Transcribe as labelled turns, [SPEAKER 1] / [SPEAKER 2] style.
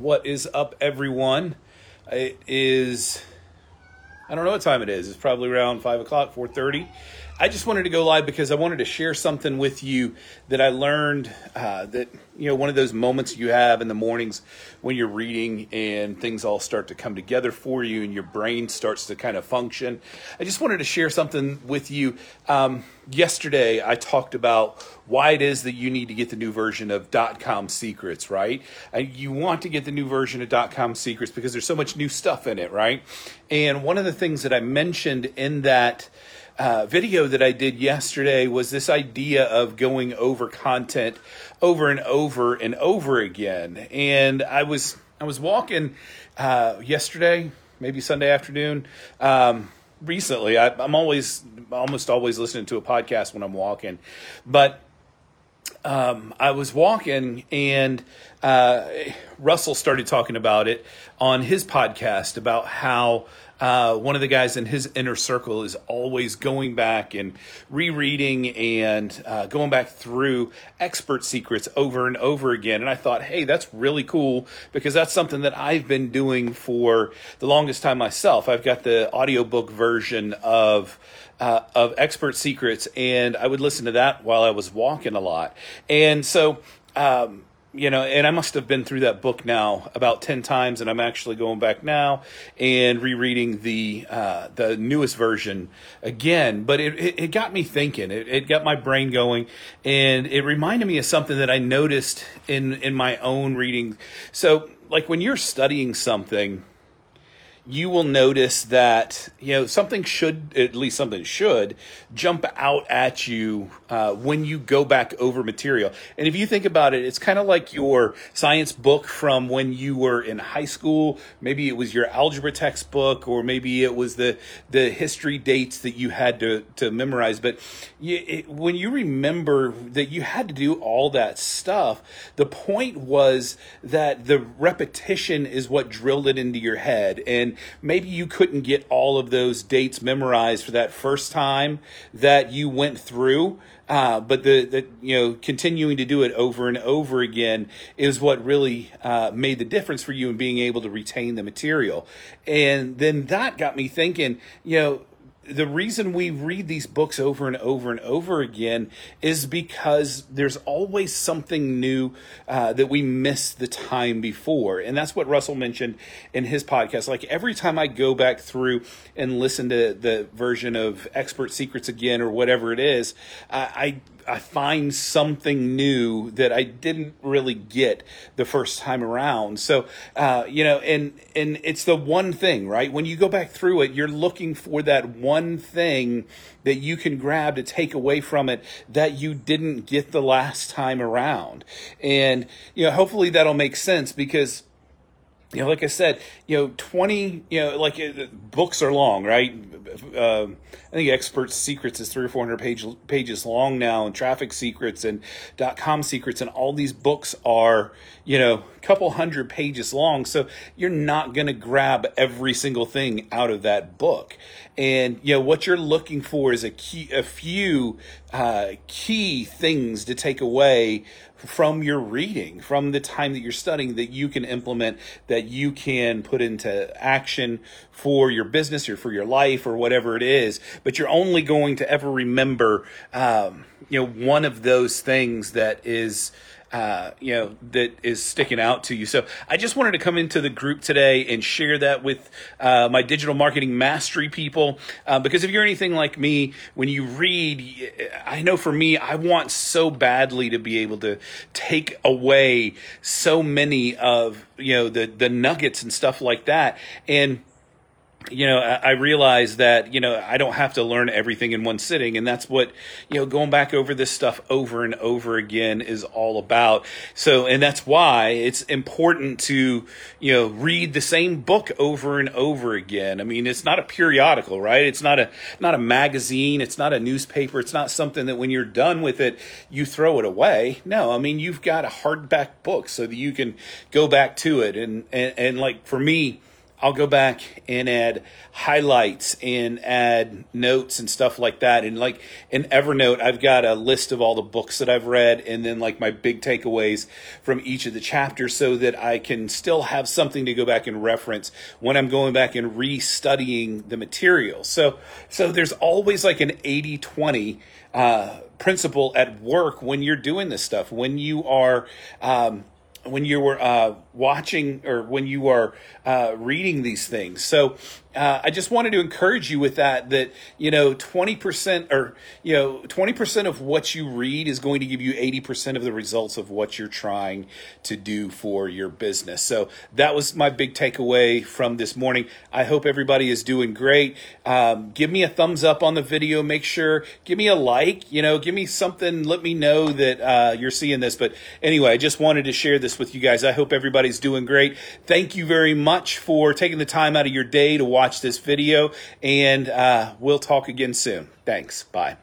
[SPEAKER 1] What is up, everyone? It is. I don't know what time it is. It's probably around five o'clock, four thirty. I just wanted to go live because I wanted to share something with you that I learned uh, that, you know, one of those moments you have in the mornings when you're reading and things all start to come together for you and your brain starts to kind of function. I just wanted to share something with you. Um, yesterday, I talked about why it is that you need to get the new version of .com Secrets, right? And you want to get the new version of .com Secrets because there's so much new stuff in it, right? And one of the things that I mentioned in that uh, video that I did yesterday was this idea of going over content over and over and over again. And I was I was walking uh, yesterday, maybe Sunday afternoon. Um, recently, I, I'm always almost always listening to a podcast when I'm walking, but um, I was walking and uh, Russell started talking about it on his podcast about how uh, one of the guys in his inner circle is always going back and rereading and uh, going back through expert secrets over and over again. And I thought, hey, that's really cool because that's something that I've been doing for the longest time myself. I've got the audiobook version of uh, of expert secrets, and I would listen to that while I was walking a lot. And so um, you know, and I must have been through that book now about ten times, and I'm actually going back now and rereading the uh, the newest version again. But it, it, it got me thinking. It, it got my brain going, and it reminded me of something that I noticed in in my own reading. So, like when you're studying something you will notice that you know something should at least something should jump out at you uh, when you go back over material. And if you think about it it's kind of like your science book from when you were in high school. Maybe it was your algebra textbook or maybe it was the the history dates that you had to to memorize. But you, it, when you remember that you had to do all that stuff the point was that the repetition is what drilled it into your head. And maybe you couldn't get all of those dates memorized for that first time that you went through. Uh, but the, the you know continuing to do it over and over again is what really uh, made the difference for you in being able to retain the material and then that got me thinking you know the reason we read these books over and over and over again is because there's always something new uh, that we missed the time before. And that's what Russell mentioned in his podcast. Like every time I go back through and listen to the version of Expert Secrets again or whatever it is, I, I find something new that I didn't really get the first time around. So, uh, you know, and and it's the one thing, right? When you go back through it, you're looking for that one thing that you can grab to take away from it that you didn't get the last time around. And you know, hopefully that'll make sense because you know, like I said, you know, 20, you know, like uh, books are long, right? Uh, I think Expert Secrets is three or 400 page, pages long now, and Traffic Secrets and dot com secrets, and all these books are, you know, a couple hundred pages long. So you're not going to grab every single thing out of that book. And, you know, what you're looking for is a key, a few uh, key things to take away from your reading, from the time that you're studying, that you can implement, that you can put into action for your business or for your life or whatever it is. But you're only going to ever remember, um, you know, one of those things that is uh, you know, that is sticking out to you. So I just wanted to come into the group today and share that with uh, my digital marketing mastery people. Uh, because if you're anything like me, when you read, I know for me, I want so badly to be able to take away so many of, you know, the, the nuggets and stuff like that. And, you know, I realize that, you know, I don't have to learn everything in one sitting. And that's what, you know, going back over this stuff over and over again is all about. So, and that's why it's important to, you know, read the same book over and over again. I mean, it's not a periodical, right? It's not a, not a magazine. It's not a newspaper. It's not something that when you're done with it, you throw it away. No, I mean, you've got a hardback book so that you can go back to it. And, and, and like for me, I'll go back and add highlights and add notes and stuff like that. And like in Evernote, I've got a list of all the books that I've read and then like my big takeaways from each of the chapters so that I can still have something to go back and reference when I'm going back and restudying the material. So, so there's always like an 80 20 uh, principle at work when you're doing this stuff, when you are, um, when you were uh, watching or when you are uh, reading these things. So uh, I just wanted to encourage you with that, that, you know, 20% or, you know, 20% of what you read is going to give you 80% of the results of what you're trying to do for your business. So that was my big takeaway from this morning. I hope everybody is doing great. Um, give me a thumbs up on the video. Make sure, give me a like, you know, give me something. Let me know that uh, you're seeing this. But anyway, I just wanted to share this with you guys. I hope everybody's doing great. Thank you very much for taking the time out of your day to watch this video, and uh, we'll talk again soon. Thanks. Bye.